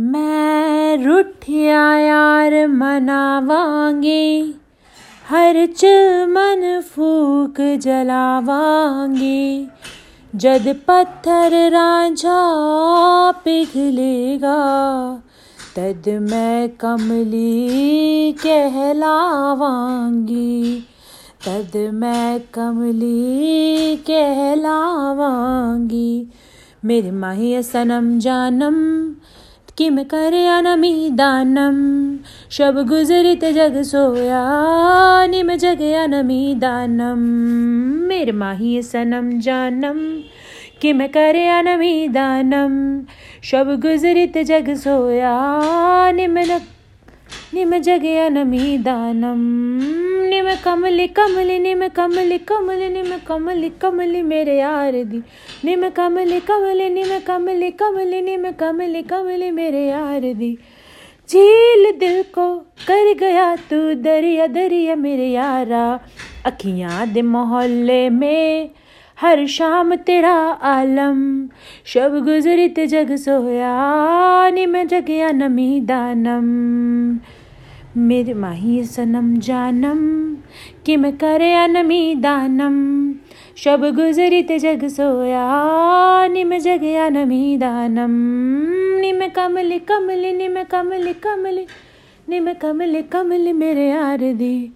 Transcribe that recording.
मैं रुठिया यार मनावांगे, हर चिल मन फूक जलावांगे। जद पत्थर रांझा पिघलेगा, तद मैं कमली कहलावांगी। तद मैं कमली कहलावांगी। मेरे माही सनम जानम कि मैं करे अनमी दानम शब गुजरित जग सोया, निम जग अनमी दानम मेरे माही सनम जानम, किम मैं करे अनमी दानम शब गुजरित जग सोया, निम निम जगया नमी दानम। निम कमली कमली, निम कमली कमली, निम कमली कमली मेरे यार दी निम कमली कमली, निम कमली कमली, निम कमली कमली मेरे यार दी झील दिल को कर गया तू दरिया दरिया मेरे यारा। अखियाँ दे मोहल्ले में हर शाम तेरा आलम। शब गुजरित जग सोया नी मैं जगया नमी दानम। मेरे माही सनम जानम, कि मैं करे नमी दानम। शब गुजरित जग सोया नी मैं जगया नमी दानम। नी मैं कमली कमली, नी मैं कमली कमली, नी मैं कमली कमली मेरे यार दी